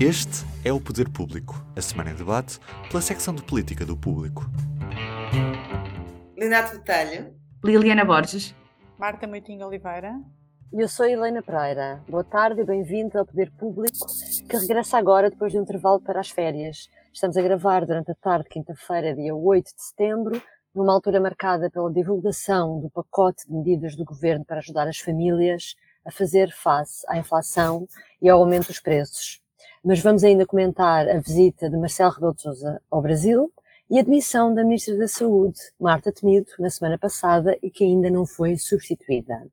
Este é o Poder Público, a semana em debate pela secção de política do Público. Leonardo Botelho. Liliana Borges. Marta Moitinho Oliveira. Eu sou Helena Pereira. Boa tarde e bem-vindos ao Poder Público, que regressa agora depois de um intervalo para as férias. Estamos a gravar durante a tarde, quinta-feira, dia 8 de setembro, numa altura marcada pela divulgação do pacote de medidas do governo para ajudar as famílias a fazer face à inflação e ao aumento dos preços. Mas vamos ainda comentar a visita de Marcelo Rebelo de Sousa ao Brasil e a demissão da Ministra da Saúde, Marta Temido, na semana passada e que ainda não foi substituída.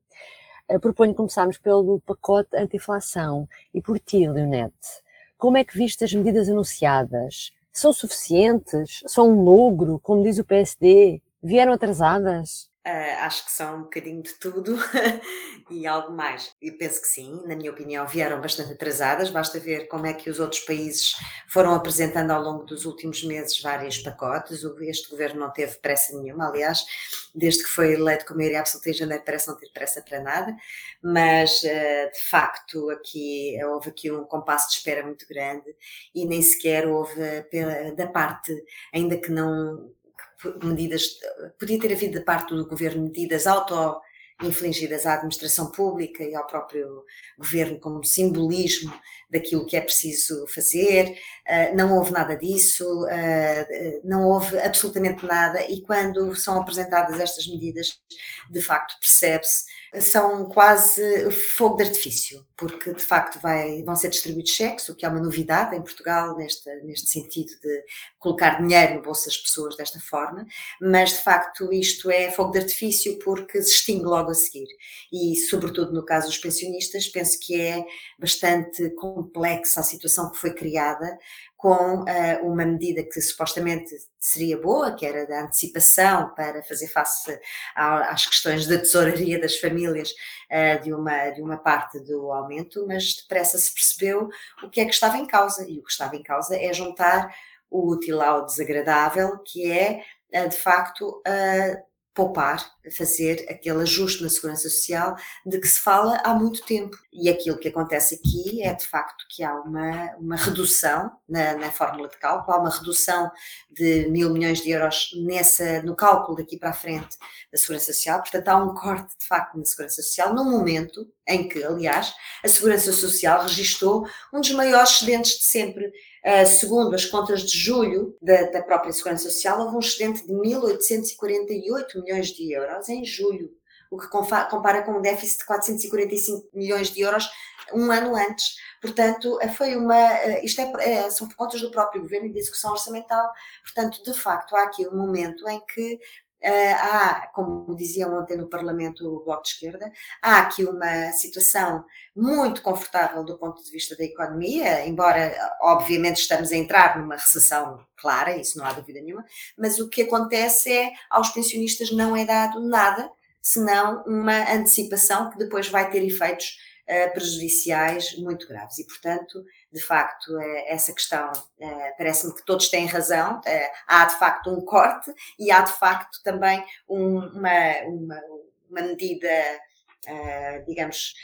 Eu proponho começarmos pelo pacote anti-inflação e por ti, Leonete. Como é que viste as medidas anunciadas? São suficientes? São um logro, como diz o PSD? Vieram atrasadas? Uh, acho que são um bocadinho de tudo e algo mais. E penso que sim, na minha opinião, vieram bastante atrasadas. Basta ver como é que os outros países foram apresentando ao longo dos últimos meses vários pacotes. Este governo não teve pressa nenhuma, aliás, desde que foi eleito com maioria absoluta em janeiro, parece não ter pressa para nada. Mas, uh, de facto, aqui houve aqui um compasso de espera muito grande e nem sequer houve, da parte, ainda que não medidas, podia ter havido da parte do governo medidas auto infligidas à administração pública e ao próprio governo como simbolismo daquilo que é preciso fazer. Ah, não houve nada disso, ah, não houve absolutamente nada, e quando são apresentadas estas medidas, de facto percebe-se são quase fogo de artifício, porque de facto vai, vão ser distribuídos cheques, o que é uma novidade em Portugal neste, neste sentido de colocar dinheiro no bolso das pessoas desta forma, mas de facto isto é fogo de artifício porque se extingue logo a seguir. E, sobretudo no caso dos pensionistas, penso que é bastante complexa a situação que foi criada com uh, uma medida que supostamente seria boa, que era da antecipação para fazer face às questões da tesouraria das famílias uh, de, uma, de uma parte do aumento, mas depressa se percebeu o que é que estava em causa, e o que estava em causa é juntar o útil ao desagradável, que é, uh, de facto, poupar, fazer aquele ajuste na segurança social de que se fala há muito tempo. E aquilo que acontece aqui é de facto que há uma, uma redução na, na fórmula de cálculo, há uma redução de mil milhões de euros nessa, no cálculo daqui para a frente da segurança social, portanto há um corte de facto na segurança social, num momento em que, aliás, a segurança social registrou um dos maiores excedentes de sempre. Uh, segundo as contas de julho da, da, própria Segurança Social, houve um excedente de 1.848 milhões de euros em julho, o que compara com um déficit de 445 milhões de euros um ano antes. Portanto, eh, foi uma. Eh, isto é, é, são contas do próprio governo e de execução orçamental. Portanto, de facto, há aqui um momento em que há, como diziam ontem no Parlamento o Bloco de Esquerda, há aqui uma situação muito confortável do ponto de vista da economia, embora obviamente estamos a entrar numa recessão clara, isso não há dúvida nenhuma, mas o que acontece é aos pensionistas não é dado nada, senão uma antecipação que depois vai ter efeitos prejudiciais muito graves. E, portanto, de facto, é, essa questão, é, parece-me que todos têm razão, há de facto um corte e há de facto também um, uma, uma, uma, medida, digamos,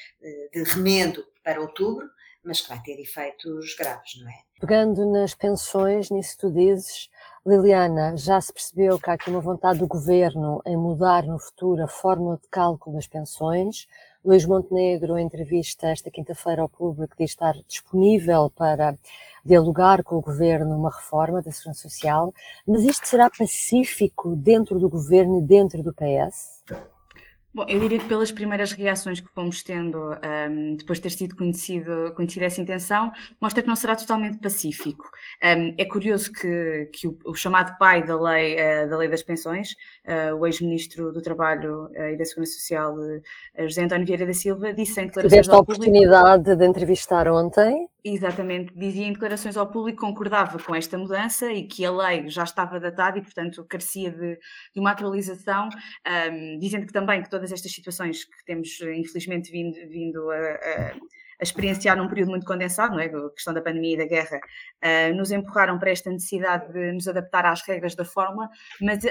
de remendo para outubro, mas que vai ter efeitos graves, não é? Pegando nas pensões, nisso tu dizes, Liliana, já se percebeu que há aqui uma vontade do governo em mudar no futuro a fórmula de cálculo das pensões. Luís Montenegro, em entrevista esta quinta-feira ao público, diz estar disponível para dialogar com o governo uma reforma da Segurança Social, mas isto será pacífico dentro do governo e dentro do PS? Bom, eu diria que pelas primeiras reações que fomos tendo um, depois de ter sido conhecido, conhecida essa intenção, mostra que não será totalmente pacífico. Um, é curioso que, que o, o, chamado pai da lei, uh, da lei das pensões, uh, o ex-ministro do Trabalho uh, e da Segurança Social, José António Vieira da Silva, disse em declarações Tiveste a oportunidade de entrevistar ontem Exatamente, dizia em declarações ao público que concordava com esta mudança e que a lei já estava datada e, portanto, carecia de, de uma atualização, um, dizendo que também que todas estas situações que temos, infelizmente, vindo, vindo a, a, experienciar num período muito condensado, não é? a questão da pandemia e da guerra, uh, nos empurraram para esta necessidade de nos adaptar às regras da fórmula, mas, uh,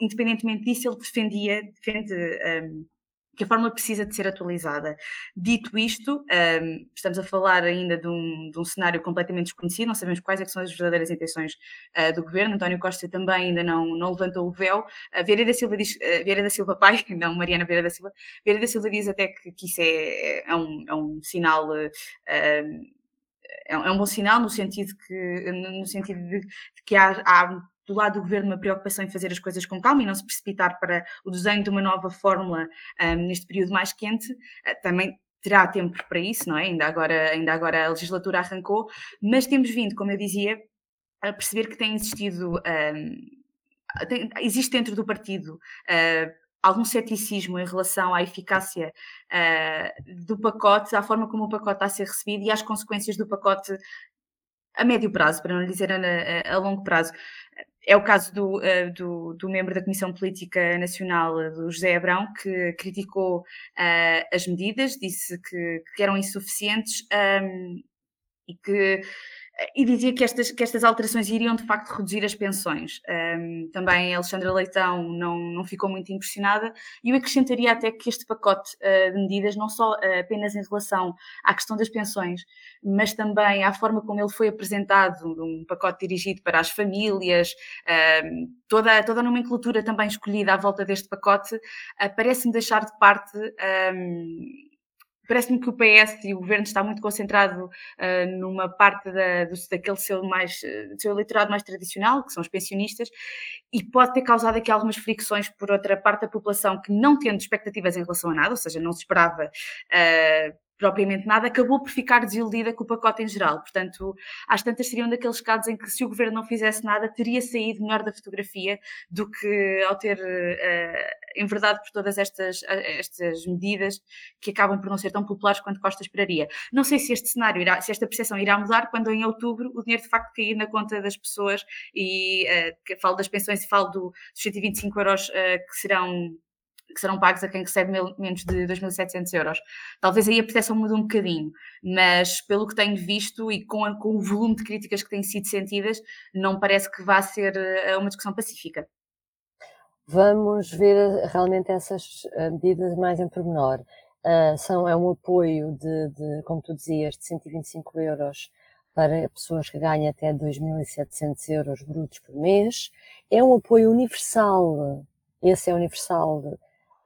independentemente disso, ele defendia, defende. Um, que a fórmula precisa de ser atualizada. Dito isto, um, estamos a falar ainda de um, de um, cenário completamente desconhecido, não sabemos quais é são as verdadeiras intenções uh, do governo. António Costa também ainda não, não levantou o véu. Uh, Vieira da Silva diz, uh, Vieira da Silva pai, não Mariana Vieira da Silva, Vieira da Silva diz até que, que isso é, é, um, é um sinal. Uh, é, um bom sinal no sentido que no sentido de que há, há do lado do governo uma preocupação em fazer as coisas com calma e não se precipitar para o desenho de uma nova fórmula um, neste período mais quente, uh, também terá tempo para isso, não é? Ainda agora, ainda agora a legislatura arrancou, mas temos vindo, como eu dizia, a perceber que tem existido, um, tem, existe dentro do partido uh, algum ceticismo em relação à eficácia uh, do pacote, à forma como o pacote está a ser recebido e às consequências do pacote a médio prazo, para não dizer a, a, a longo prazo. É o caso do, uh, do, do, membro da Comissão Política Nacional, eh, do José Abrão, que criticou uh, as medidas, disse que, que eram insuficientes um, ehm, e que e dizia que estas, que estas alterações iriam de facto reduzir as pensões. Um, também a Alexandra Leitão não, não ficou muito impressionada e eu acrescentaria até que este pacote uh, de medidas, não só uh, apenas em relação à questão das pensões, mas também à forma como ele foi apresentado, um pacote dirigido para as famílias, um, toda, toda a nomenclatura também escolhida à volta deste pacote, uh, parece-me deixar de parte parece-me que o PS e o governo está muito concentrado uh, numa parte da, do, daquele seu, mais, seu eleitorado mais tradicional, que são os pensionistas, e pode ter causado aqui algumas fricções por outra parte da população que não tendo expectativas em relação a nada, ou seja, não se esperava uh, propriamente nada, acabou por ficar desiludida com o pacote em geral. Portanto, às tantas seriam daqueles casos em que se o governo não fizesse nada, teria saído melhor da fotografia do que ao ter uh, enverdado por todas estas, estas medidas que acabam por não ser tão populares quanto Costa esperaria. Não sei se este cenário, irá, se esta percepção irá mudar quando em outubro o dinheiro de facto cair na conta das pessoas e uh, falo das pensões e falo do, dos 125 euros uh, que serão que serão pagos a quem recebe menos de 2.700 euros. Talvez aí a percepção mude um bocadinho, mas pelo que tenho visto e com, a, com o volume de críticas que têm sido sentidas, não parece que vá ser eh, uma discussão pacífica. Vamos ver eh, realmente essas eh, medidas mais em pormenor. Uh, são, é um apoio de, de, como tu dizias, de 125 euros para pessoas que ganham até 2.700 euros brutos por mês. É um apoio universal, esse é universal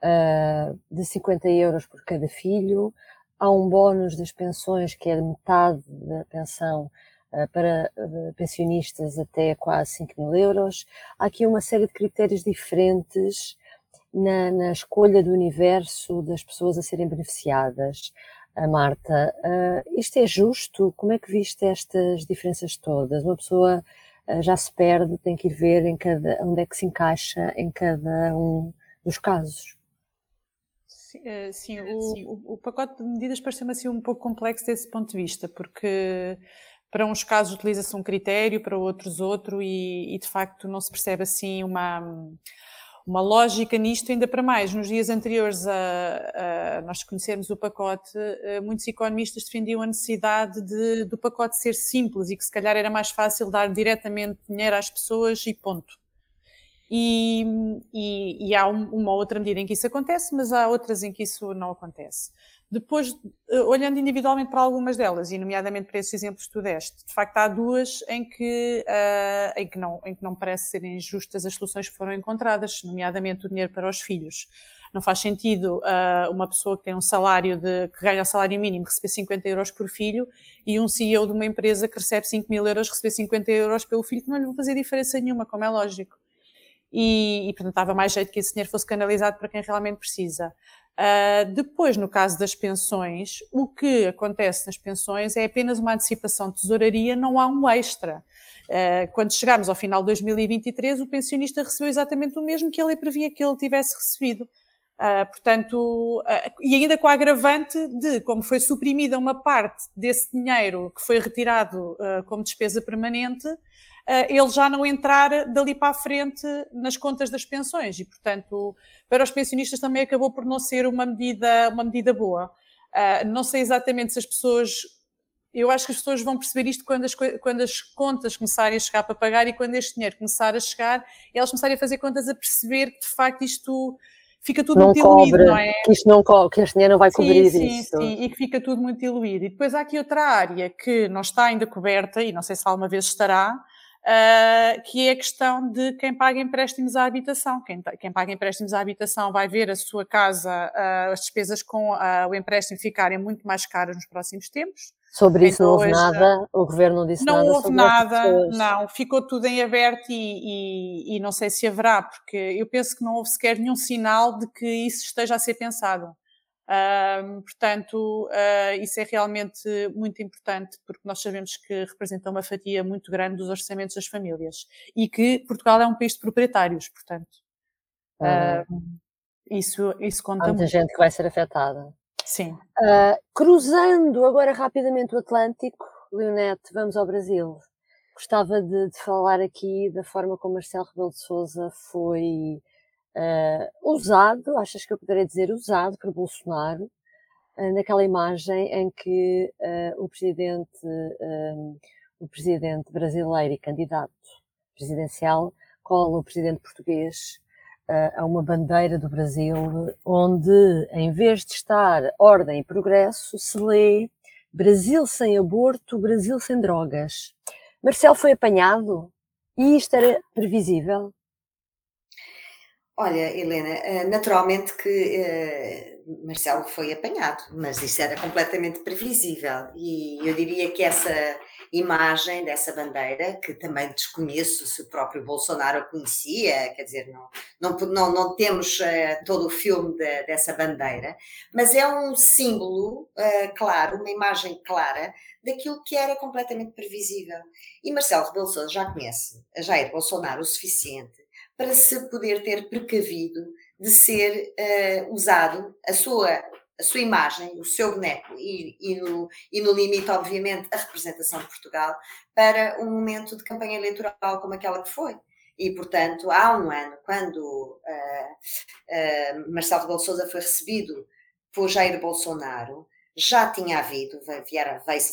uh, de 50 euros por cada filho. Há um bónus das pensões que é de metade da pensão uh, para uh, pensionistas até quase 5 mil euros. Há aqui uma série de critérios diferentes na, na escolha do universo das pessoas a serem beneficiadas. A Marta, isto é justo? Como é que viste estas diferenças todas? Uma pessoa já se perde, tem que ir ver em cada, onde é que se encaixa em cada um dos casos. Eh, sim, sim, o, o, pacote de medidas pareceu-me assim um pouco complexo desse ponto de vista, porque para uns casos utiliza-se um critério, para outros outro, e, e, de facto não se percebe assim uma, uma lógica nisto, ainda para mais. Nos dias anteriores a, a nós conhecermos o pacote, eh, muitos economistas defendiam a necessidade de, do pacote ser simples e que se calhar era mais fácil dar diretamente dinheiro às pessoas e ponto. E, e, e há um, uma outra medida em que isso acontece, mas há outras em que isso não acontece. Depois, eh, olhando individualmente para algumas delas, e nomeadamente para esses exemplos que tu deste, de facto há duas em que, uh, em que, não, em que não parece serem justas as soluções que foram encontradas, nomeadamente o dinheiro para os filhos. Não faz sentido uh, uma pessoa que tem um salário de, que ganha salário mínimo receber 50 euros por filho e um CEO de uma empresa que recebe 5 mil euros receber 50 euros pelo filho, que não lhe vai fazer diferença nenhuma, como é lógico e, e portanto, dava mais jeito que esse dinheiro fosse canalizado para quem realmente precisa. Uh, depois, no caso das pensões, o que acontece nas pensões é apenas uma antecipação de tesouraria, não há um extra. Uh, quando chegarmos ao final de 2023, o pensionista recebeu exatamente o mesmo que ele previa que ele tivesse recebido. Uh, portanto, e ainda com a agravante de, como foi suprimida uma parte desse dinheiro que foi retirado como despesa permanente, ele já não entrar dali para a frente nas contas das pensões e, portanto, para os pensionistas também acabou por não ser uma medida, uma medida boa. Eh, não sei exatamente se as pessoas. Eu acho que as pessoas vão perceber isto quando as, quando as contas começarem a chegar para pagar e quando este dinheiro começar a chegar, elas começarem a fazer contas a perceber que de facto isto fica tudo não muito cobre, diluído, não é? que isto não co- que este dinheiro não vai cobrir Sim, sim, isso. sim, e que fica tudo muito diluído. E depois há aqui outra área que não está ainda coberta, e não sei se alguma vez estará, ah, que é a questão de quem paga empréstimos à habitação. Quem, quem paga empréstimos à habitação vai ver a sua casa, ah, as despesas com ah, o empréstimo ficarem muito mais caras nos próximos tempos. Sobre isso não houve Então, nada, o governo não disse Não nada houve sobre estas nada, não, ficou tudo em aberto e, e- e não sei se haverá, porque eu penso que não houve sequer nenhum sinal de que isso esteja a ser pensado. Ahm, portanto, ah, isso é realmente muito importante, porque nós sabemos que representa uma fatia muito grande dos orçamentos das famílias e que Portugal é um país de proprietários, portanto, ahm, isso, isso há conta muita muito. gente que vai ser afetada. Sim. Ah, cruzando agora rapidamente o Atlântico, Leonete, vamos ao Brasil. Gostava de, de falar aqui da forma como Marcelo Rebelo de Sousa foi ah, usado, achas que eu poderia dizer usado por Bolsonaro, ah, naquela imagem em que ah, o presidente, o presidente brasileiro e candidato presidencial cola o presidente português a uma bandeira do Brasil, onde, em vez de estar ordem e progresso, se lê Brasil sem aborto, Brasil sem drogas. Marcelo foi apanhado e isto era previsível. Olha, Helena, eh, naturalmente que eh, Marcelo foi apanhado, mas isso era completamente previsível. E eu diria que essa imagem dessa bandeira, que também desconheço se o próprio Bolsonaro conhecia, quer dizer, não, não, não, não temos eh, todo o filme de- dessa bandeira, mas é um símbolo eh, claro, uma imagem clara daquilo que era completamente previsível. E Marcelo Rebelo Sousa já conhece Jair Bolsonaro o suficiente para se poder ter precavido de ser eh, usado a sua, a sua imagem, o seu boneco e, e, no, e no limite, obviamente, a representação de Portugal para um momento de campanha eleitoral como aquela que foi. E, portanto, há um ano, quando eh, eh, Marcelo de Sousa foi recebido por Jair Bolsonaro, já tinha havido,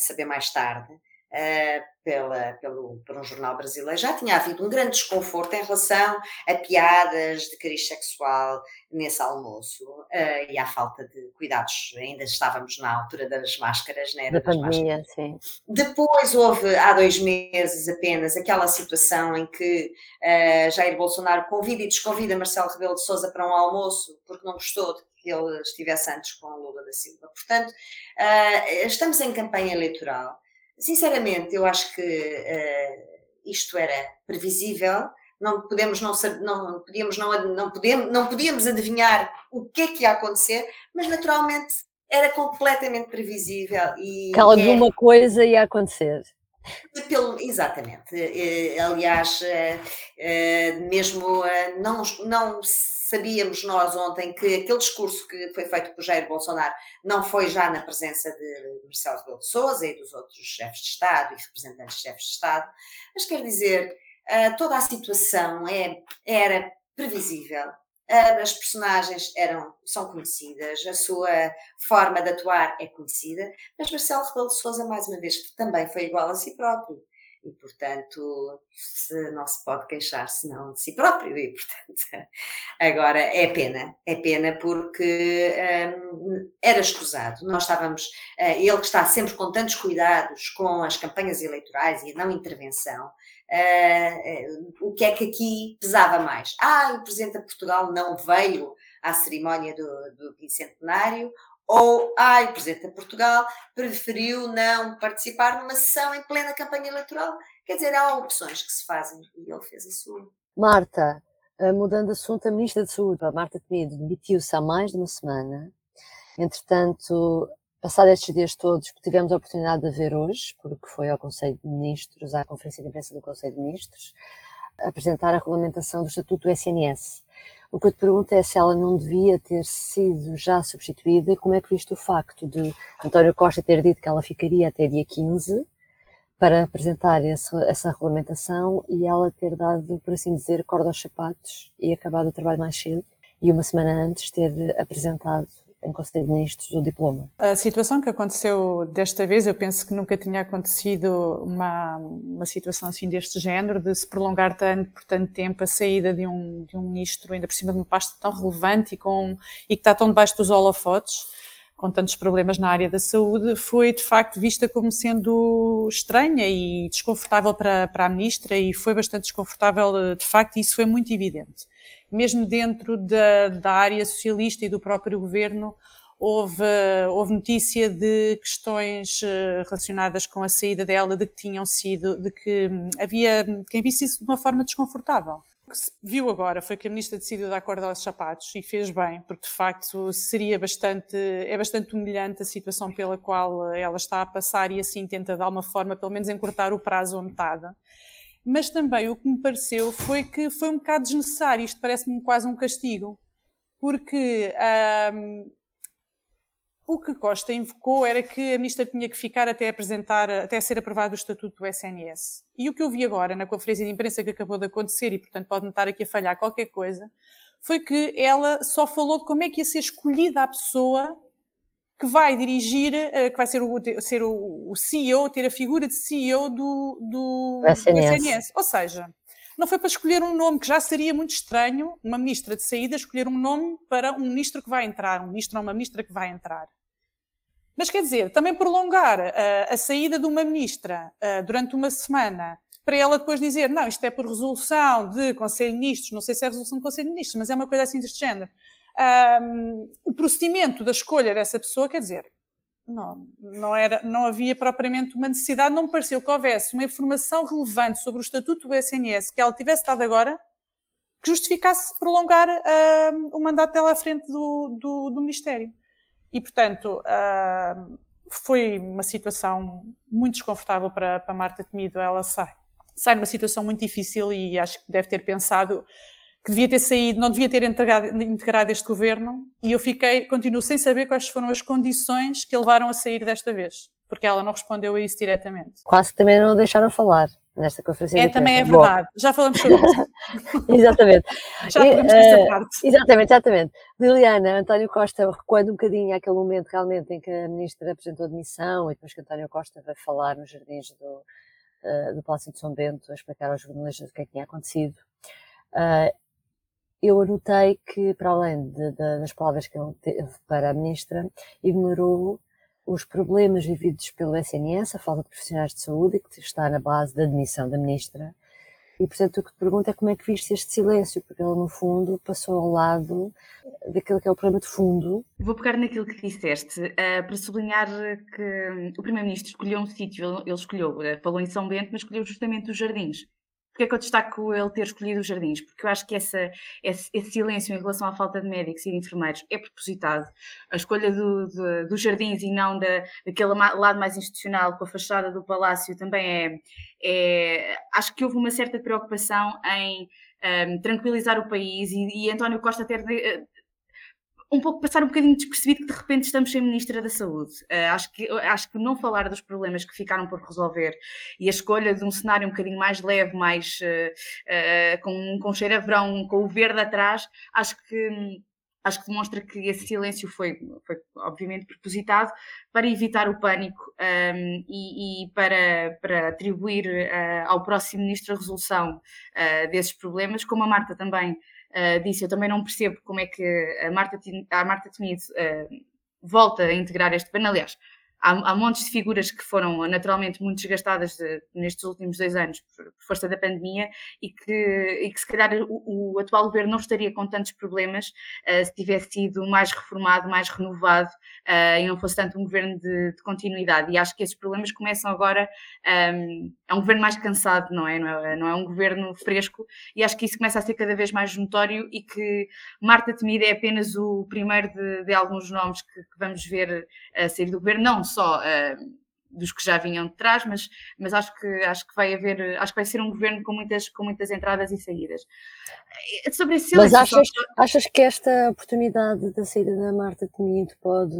a saber mais tarde, eh, pela, pelo, por um jornal brasileiro, já tinha havido um grande desconforto em relação a piadas de cariz sexual nesse almoço eh, e à falta de cuidados. Ainda estávamos na altura das máscaras, né, Da pandemia, sim. Depois houve, há dois meses apenas, aquela situação em que eh, Jair Bolsonaro convida e desconvida Marcelo Rebelo de Sousa para um almoço porque não gostou de que ele estivesse antes com Lula da Silva. Portanto, estamos em campanha eleitoral. Sinceramente, eu acho que eh, isto era previsível. Não podemos não, não podíamos não, não podemos não podíamos adivinhar o que é que ia acontecer, mas naturalmente era completamente previsível e Que é- alguma coisa ia acontecer. pelo, exatamente. Aliás, eh, eh, mesmo não, não sabíamos nós ontem que aquele discurso que foi feito por Jair Bolsonaro não foi já na presença de Marcelo Rebelo de Sousa e dos outros chefes de Estado e representantes de chefes de Estado, mas quer dizer, eh, toda a situação é, era previsível. Ah, As personagens eram, são conhecidas, a sua forma de atuar é conhecida, mas Marcelo Rebelo de Sousa, mais uma vez, também foi igual a si próprio. E, portanto, se não se pode queixar senão de si próprio. E, portanto, agora é pena. É pena porque hum, era escusado. Nós estávamos, eh, ele que está sempre com tantos cuidados com as campanhas eleitorais e a não intervenção, eh, eh, o que é que aqui pesava mais? Ah, o Presidente de Portugal não veio à cerimónia do, do bicentenário, ou ai, o Presidente de Portugal preferiu não participar numa sessão em plena campanha eleitoral. Quer dizer, há opções que se fazem e ele fez a sua. Marta, eh, mudando de assunto, a Ministra de Saúde, a Marta Temido, demitiu-se há mais de uma semana. Entretanto, passados estes dias todos, que tivemos a oportunidade de ver hoje, porque foi ao Conselho de Ministros, à Conferência de Imprensa do Conselho de Ministros, apresentar a regulamentação do Estatuto do SNS. O que eu te pergunto é se ela não devia ter sido já substituída e como é que viste o facto de António Costa ter dito que ela ficaria até dia 15 para apresentar esse, essa regulamentação e ela ter dado, por assim dizer, corda aos sapatos e acabado o trabalho mais cedo e uma semana antes ter apresentado de Ministros o diploma. A situação que aconteceu desta vez, eu penso que nunca tinha acontecido uma, uma situação assim deste género, de se prolongar tanto, por tanto tempo a saída de um, de um ministro, ainda por cima de uma pasta tão relevante e, com, e que está tão debaixo dos holofotes com tantos problemas na área da saúde, foi de facto vista como sendo estranha e desconfortável para, para a ministra e foi bastante desconfortável de facto e isso foi muito evidente. Mesmo dentro da, da área socialista e do próprio governo, houve, houve notícia de questões eh, relacionadas com a saída dela, de que tinham sido, de que havia quem visse isso de uma forma desconfortável. O que se viu agora foi que a ministra decidiu dar corda aos sapatos e fez bem, porque de facto seria bastante, é bastante humilhante a situação pela qual ela está a passar e assim tenta de alguma forma pelo menos encurtar o prazo a metade. Mas também o que me pareceu foi que foi um bocado desnecessário, isto parece-me quase um castigo, porque o que Costa invocou era que a ministra tinha que ficar até apresentar, até ser aprovado o estatuto do SNS. E o que eu vi agora na conferência de imprensa que acabou de acontecer, e portanto pode-me estar aqui a falhar qualquer coisa, foi que ela só falou de como é que ia ser escolhida a pessoa que vai dirigir, eh, que vai ser o, ser o CEO, ter a figura de CEO do, do, SNS. do SNS. Ou seja, não foi para escolher um nome que já seria muito estranho, uma ministra de saída escolher um nome para um ministro que vai entrar, um ministro ou uma ministra que vai entrar. Mas quer dizer, também prolongar uh, a saída de uma ministra uh, durante uma semana para ela depois dizer, não, isto é por resolução de Conselho de Ministros, não sei se é resolução de Conselho de Ministros, mas é uma coisa assim deste género. Um, o procedimento da escolha dessa pessoa, quer dizer, não, não, era, não havia propriamente uma necessidade, não me pareceu que houvesse uma informação relevante sobre o estatuto do SNS que ela tivesse dado agora que justificasse prolongar uh, o mandato dela à frente do, do, do Ministério. E, portanto, uh, foi uma situação muito desconfortável para, para Marta Temido. Ela sai, sai numa situação muito difícil e acho que deve ter pensado que devia ter saído, não devia ter integrado, integrado este governo. E eu fiquei, continuo sem saber quais foram as condições que levaram a sair desta vez, porque ela não respondeu a isso diretamente. Quase que também não deixaram falar nesta conferência. É, também é verdade. Bom. Já falamos sobre isso. exatamente. Já falamos dessa uh, parte. Exatamente, exatamente. Liliana, António Costa, recuando um bocadinho àquele momento realmente em que a ministra apresentou a demissão e depois que António Costa vai falar nos jardins do, uh, do Palácio de São Bento a explicar aos jornalistas o que é que tinha acontecido. Uh, eu anotei que, para além de, de, das palavras que ele teve para a ministra, ignorou os problemas vividos pelo SNS, a falta de profissionais de saúde, que está na base da demissão da ministra. E, portanto, o que te pergunto é como é que viste este silêncio, porque ele, no fundo, passou ao lado daquilo que é o problema de fundo. Vou pegar naquilo que disseste, uh, para sublinhar que o Primeiro-Ministro escolheu um sítio, ele escolheu, uh, falou em São Bento, mas escolheu justamente os jardins. Porquê é que eu destaco ele ter escolhido os jardins? Porque eu acho que essa, esse, esse, silêncio em relação à falta de médicos e de enfermeiros é propositado. A escolha do, do, dos jardins e não da, daquele lado mais institucional com a fachada do palácio também é, é Acho que houve uma certa preocupação em um, tranquilizar o país e, e António Costa ter de, um pouco passar um bocadinho despercebido que de repente estamos sem Ministra da Saúde. Uh, acho, que, acho que não falar dos problemas que ficaram por resolver e a escolha de um cenário um bocadinho mais leve, mais uh, uh, com, com cheiro a verão, com o verde atrás, acho que acho que demonstra que esse silêncio foi, foi obviamente propositado para evitar o pânico um, e, e, para, para atribuir uh, ao próximo ministro a resolução uh, desses problemas, como a Marta também uh, disse, eu também não percebo como é que a Marta, a Marta Temido uh, volta a integrar este plano. Aliás, há, há montes de figuras que foram naturalmente muito desgastadas de, nestes últimos dois anos por, força da pandemia e que, e que se calhar o, o, atual governo não estaria com tantos problemas uh, se tivesse sido mais reformado, mais renovado uh, e não fosse tanto um governo de, de, continuidade. E acho que esses problemas começam agora. Um, é um governo mais cansado, não é? Não, é? não é um governo fresco e acho que isso começa a ser cada vez mais notório e que Marta Temida é apenas o primeiro de, de alguns nomes que, que, vamos ver a sair do governo, não só uh, dos que já vinham de trás, mas, mas acho, que, acho que vai haver, acho que vai ser um governo com muitas, com muitas entradas e saídas. Eh, sobre esse mas achas, só... achas que esta oportunidade da saída da Marta Temido pode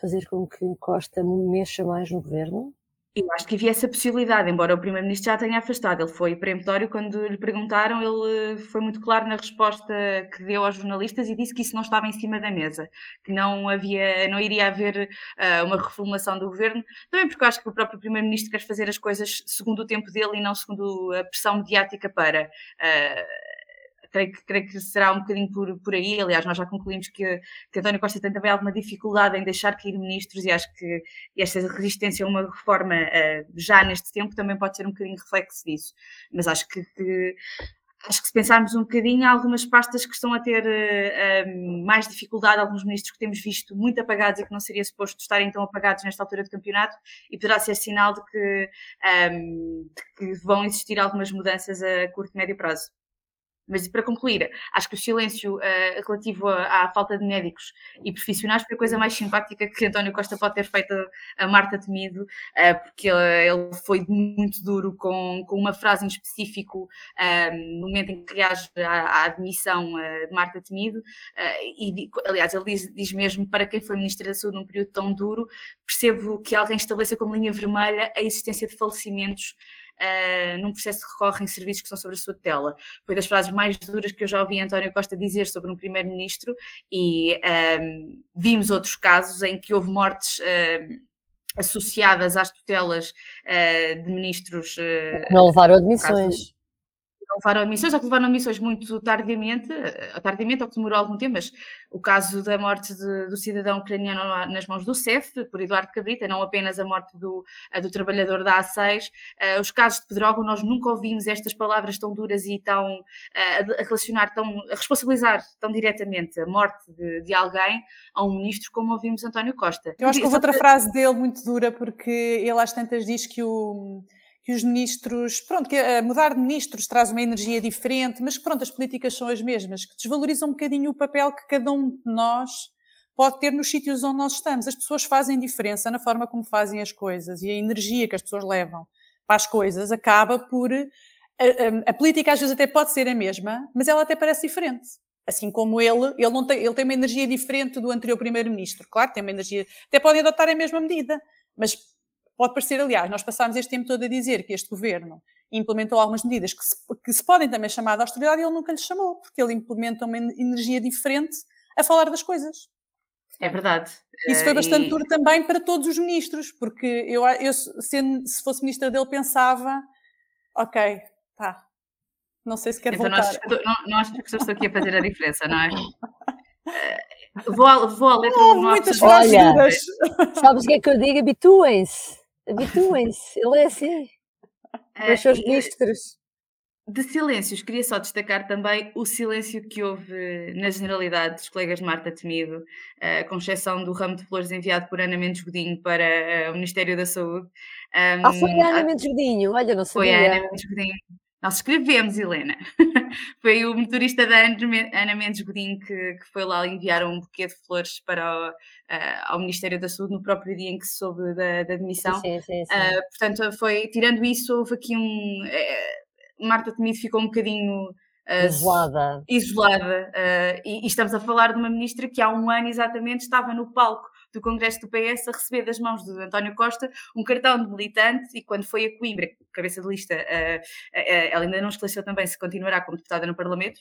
fazer com que Costa mexa mais no governo? Eu acho que havia essa possibilidade, embora o Primeiro-Ministro já tenha afastado. Ele foi peremptório quando lhe perguntaram, ele foi muito claro na resposta que deu aos jornalistas e disse que isso não estava em cima da mesa, que não havia, não iria haver uh, uma reformulação do governo, também porque eu acho que o próprio Primeiro-Ministro quer fazer as coisas segundo o tempo dele e não segundo a pressão mediática para. Uh, creio que, creio que será um bocadinho por, por aí. Aliás, nós já concluímos que, que António Costa tem também alguma dificuldade em deixar cair ministros e acho que esta resistência a uma reforma uh, já neste tempo também pode ser um bocadinho reflexo disso. Mas acho que, que acho que se pensarmos um bocadinho, há algumas pastas que estão a ter uh, mais dificuldade, alguns ministros que temos visto muito apagados e que não seria suposto estarem tão apagados nesta altura de campeonato, e poderá ser sinal de que, um, de que vão existir algumas mudanças a curto e médio prazo. Mas para concluir, acho que o silêncio uh, relativo à, falta de médicos e profissionais foi a coisa mais simpática que António Costa pode ter feito a Marta Temido, uh, porque ele foi muito duro com, com uma frase em específico uh, no momento em que reage à, à admissão de Marta Temido, e aliás, ele diz, diz mesmo para quem foi Ministra da Saúde num período tão duro, percebo que alguém estabeleça como linha vermelha a existência de falecimentos uh, num processo de recorre em serviços que estão sobre a sua tela. Foi das frases mais duras que eu já ouvi António Costa dizer sobre um primeiro-ministro e um, ehm, vimos outros casos em que houve mortes uh, associadas às tutelas uh, de ministros. Não levaram admissões levaram missões, ou que levaram missões muito tardiamente, eh, tardiamente ou que demorou algum tempo, mas o caso da morte de, do cidadão ucraniano nas mãos do CEF, por Eduardo Cabrita, não apenas a morte do, do trabalhador da A6, uh, eh, os casos de Pedrógão, nós nunca ouvimos estas palavras tão duras e tão uh, a relacionar, tão, a responsabilizar tão diretamente a morte de, de, alguém a um ministro como ouvimos António Costa. Eu acho que houve outra frase dele muito dura, porque ele às tantas diz que o que os ministros, pronto, que a mudar de ministros traz uma energia diferente, mas que pronto, as políticas são as mesmas, que desvalorizam um bocadinho o papel que cada um de nós pode ter nos sítios onde nós estamos. As pessoas fazem diferença na forma como fazem as coisas e a energia que as pessoas levam para as coisas acaba por. A, a, a política às vezes até pode ser a mesma, mas ela até parece diferente. Assim como ele, ele, não tem, ele tem uma energia diferente do anterior primeiro-ministro. Claro, tem uma energia. Até podem adotar a mesma medida, mas Pode parecer, aliás, nós passámos este tempo todo a dizer que este governo implementou algumas medidas que se, que se podem também chamar de austeridade e ele nunca lhe chamou, porque ele implementa uma energia diferente a falar das coisas. É verdade. Isso foi eh, bastante e... duro também para todos os ministros, porque eu, eu sendo, se fosse ministra dele, pensava: ok, tá, não sei se quer então, voltar. Nós, acho que pessoas estão aqui a fazer a diferença, não é? Uh, vou, vou a letra oh, muitas Olha, sabes o que é que eu digo? Habituem-se habituem-se, ele é assim. É, os seus ministros. De silêncios, queria só destacar também o silêncio que houve na generalidade dos colegas de Marta Temido, uh, com exceção do ramo de flores enviado por Ana Mendes Godinho para uh, o Ministério da Saúde. Um, ah, foi a Ana Mendes Godinho, olha, não sabia. Foi a Ana Mendes Godinho. Nós escrevemos, Helena. foi o motorista da Ana Mendes Godinho que, que, foi lá enviar um buquê de flores para o, uh, ao Ministério da Saúde no próprio dia em que se soube da, da demissão. Sim, sim, sim. Uh, portanto, foi, tirando isso, houve aqui um. Uh, Marta Temido ficou um bocadinho. Uh, isolada. Isolada. Uh, e, e, estamos a falar de uma ministra que há um ano exatamente estava no palco do Congresso do PS a receber das mãos de António Costa um cartão de militante e quando foi a Coimbra, cabeça de lista, uh, uh, ela ainda não esclareceu também se continuará como deputada no Parlamento,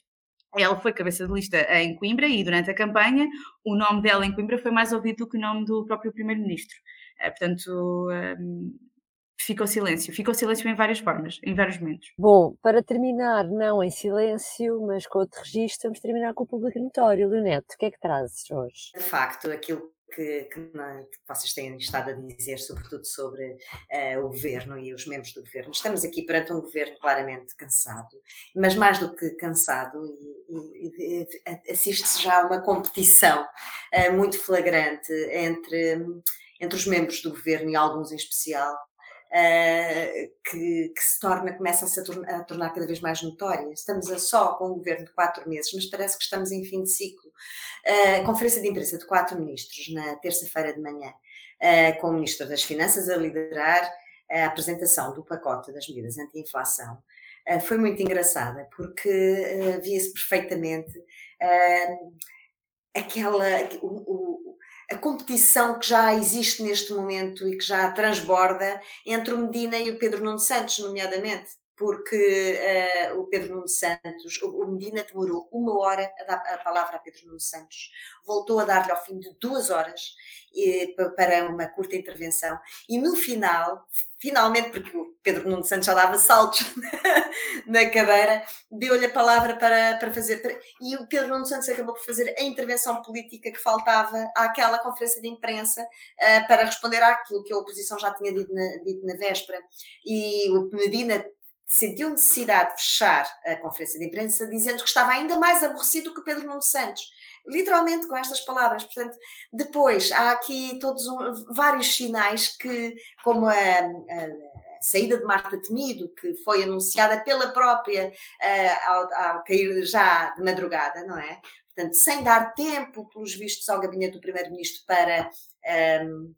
ela foi cabeça de lista em Coimbra e durante a campanha o nome dela em Coimbra foi mais ouvido do que o nome do próprio Primeiro-Ministro. Uh, portanto, um, ficou silêncio. Ficou silêncio em várias formas, em vários momentos. Bom, para terminar, não em silêncio, mas com outro registro, vamos terminar com o público notório. Leonete, o que é que trazes hoje? De facto, aquilo que, que, que, vocês têm estado a dizer, sobretudo sobre uh, o governo e os membros do governo. Estamos aqui perante um governo claramente cansado, mas mais do que cansado, e, e assiste-se já a uma competição uh, muito flagrante entre, entre os membros do governo e alguns em especial, Uh, que, que, se torna, começa a se tornar, a tornar cada vez mais notória. Estamos a só com um governo de quatro meses, mas parece que estamos em fim de ciclo. Uh, conferência de imprensa de quatro ministros na terça-feira de manhã, uh, com o Ministro das Finanças a liderar a apresentação do pacote das medidas anti-inflação. Foi muito engraçada, porque via-se perfeitamente aquela, o, o, a competição que já existe neste momento e que já transborda entre o Medina e o Pedro Nuno Santos, nomeadamente porque uh, o Pedro Nuno Santos, o, Medina demorou uma hora a dar a palavra a Pedro Nuno Santos, voltou a dar-lhe ao fim de duas horas e, para uma curta intervenção, e no final, finalmente, porque o Pedro Nuno Santos já dava saltos na cadeira, deu-lhe a palavra para, para fazer, e o Pedro Nuno Santos acabou por fazer a intervenção política que faltava àquela conferência de imprensa uh, para responder àquilo que a oposição já tinha dito na, dito na véspera, e o Medina sentiu necessidade de fechar a conferência de imprensa dizendo que estava ainda mais aborrecido que Pedro Nuno Santos. Literalmente com estas palavras. Portanto, depois há aqui todos um, vários sinais que, como a, a saída de Marta Temido, que foi anunciada pela própria ao, ao, cair já de madrugada, não é? Portanto, sem dar tempo, pelos vistos, ao gabinete do Primeiro-Ministro para, um,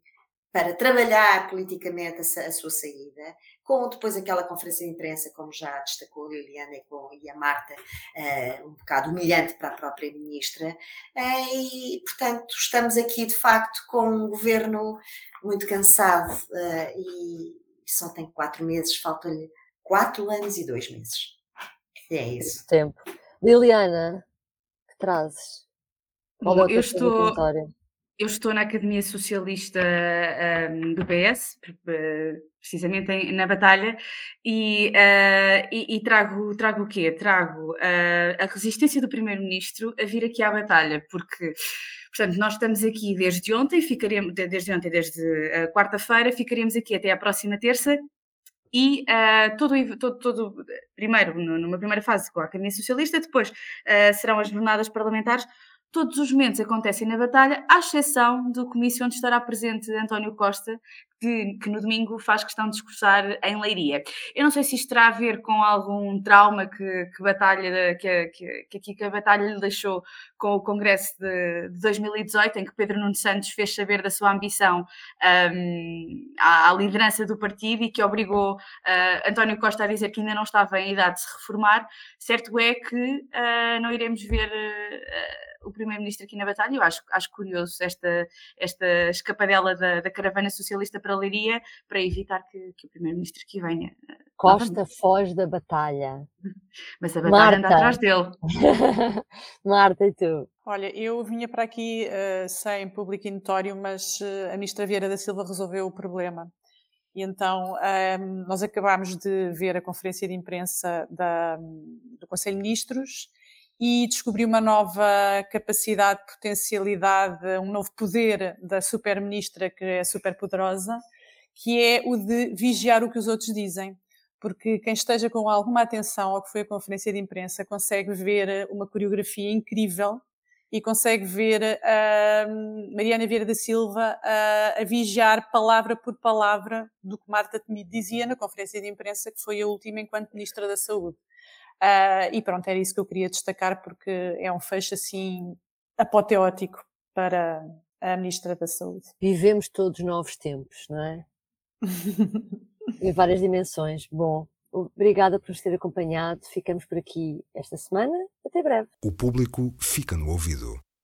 para trabalhar politicamente a, a, sua saída com depois aquela conferência de imprensa, como já destacou a Liliana e, com, e a Marta, uh, um bocado humilhante para a própria ministra, uh, e portanto estamos aqui de facto com um governo muito cansado uh, e só tem quatro meses, faltam-lhe quatro anos e dois meses. E é isso. Tempo. Liliana, que trazes? Qual Bom, é eu estou, eu estou na Academia Socialista um, do PS, precisamente na batalha, e, uh, e, e, trago, trago o quê? Trago uh, a resistência do Primeiro-Ministro a vir aqui à batalha, porque, portanto, nós estamos aqui desde ontem, ficaremos, desde ontem, desde uh, quarta-feira, ficaremos aqui até à próxima terça, e uh, todo, todo, todo, primeiro, numa primeira fase com a Academia Socialista, depois uh, serão as jornadas parlamentares, Todos os momentos acontecem na batalha, à exceção do comício onde estará presente António Costa, que, que, no domingo faz questão de discursar em Leiria. Eu não sei se isto terá a ver com algum trauma que, que, batalha, que, que, que a batalha lhe deixou com o Congresso de, de 2018, em que Pedro Nuno Santos fez saber da sua ambição um, à, à, liderança do partido e que obrigou uh, António Costa a dizer que ainda não estava em idade de se reformar. Certo é que uh, não iremos ver. Uh, o primeiro-ministro aqui na batalha. Eu acho, acho curioso esta, esta escapadela da, da caravana socialista para a Leiria para evitar que, que o primeiro-ministro aqui venha. Eh, Costa foge da batalha. Mas a batalha Marta. anda atrás dele. Marta, e tu? Olha, eu vinha para aqui uh, sem público e notório, mas uh, a ministra Vieira da Silva resolveu o problema. E então um, ehm, nós acabámos de ver a conferência de imprensa da, do Conselho de Ministros e descobri uma nova capacidade, potencialidade, um novo poder da super-ministra, que é super poderosa, que é o de vigiar o que os outros dizem. Porque quem esteja com alguma atenção ao que foi a conferência de imprensa consegue ver uma coreografia incrível e consegue ver a Mariana Vieira da Silva a, a vigiar palavra por palavra do que Marta Temido dizia na conferência de imprensa, que foi a última enquanto Ministra da Saúde. Uh, e pronto, era isso que eu queria destacar porque é um fecho assim apoteótico para a Ministra da Saúde. Vivemos todos novos tempos, não é? em várias dimensões. Bom, obrigada por nos ter acompanhado. Ficamos por aqui esta semana. Até breve. O público fica no ouvido.